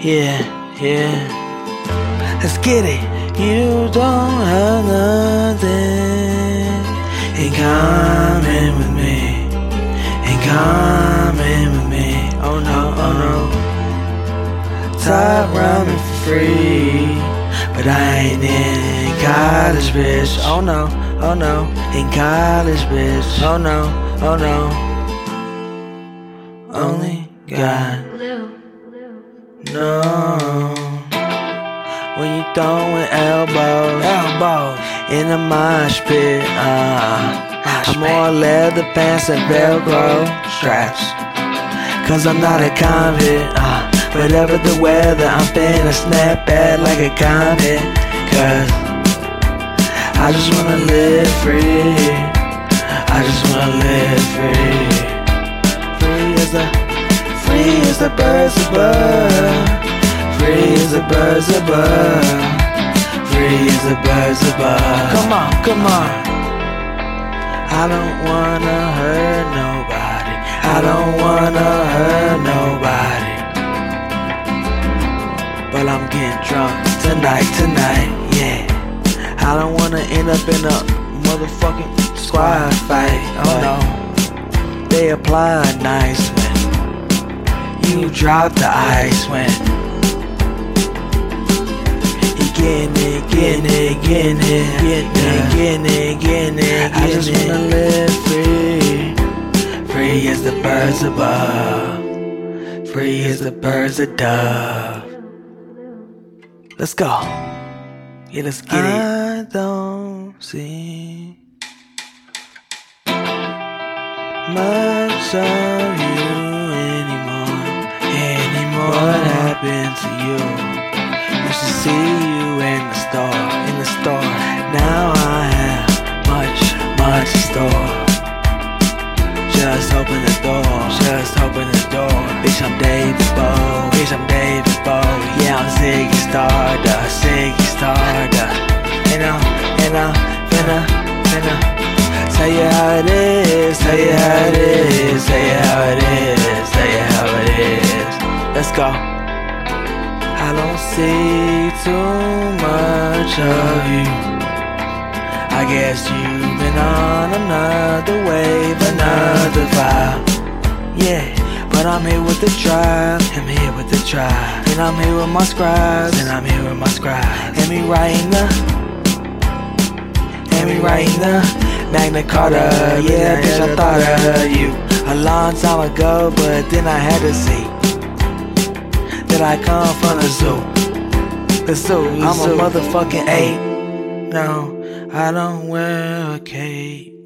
Yeah, yeah. Let's get it. You don't have nothing in common with me. In common with me. Oh no, oh no. Top ramen for free. But I ain't in college, bitch. Oh no, oh no. In college, bitch. Oh no, oh no. Only God. No. When you throwing elbows, elbows in the mosh pit, uh, I'm on leather pants and Velcro straps. Cause I'm not a convict, uh, whatever the weather, I'm finna snap back like a comet. Cause I just wanna live free. As the birds above. As the birds above. As the birds above. Come on, come on. I don't wanna hurt nobody. I don't wanna hurt nobody. But I'm getting drunk tonight, tonight, yeah. I don't wanna end up in a motherfucking squad fight. Oh no. They apply nice when you drop the ice when you getting it, getting it, getting it, getting it, getting it, getting it. I just wanna live free, free as the birds above, free as the birds of dove. Let's go. Yeah, let's get it. I don't see much of in the store, in the store. Now I have much, much store. Just open the door, just open the door. Bitch, I'm David Bowie. Bitch, I'm David Bowie. Yeah, I'm Ziggy Stardust, Ziggy Stardust. And I'm, and I'm finna, finna tell you how it is, tell you how it is, tell you how it is, tell you how it is. Let's go. I don't see too much of you. I guess you've been on another wave, another vibe. Yeah, but I'm here with the tribe. I'm here with the tribe. And I'm here with my scribes. And I'm here with my scribes. And me writing the. And me writing the Magna Carta. Yeah, bitch, I thought of you a long time ago, but then I had to see that I come from the zoo. I'm a motherfucking ape. No, I don't wear a cape.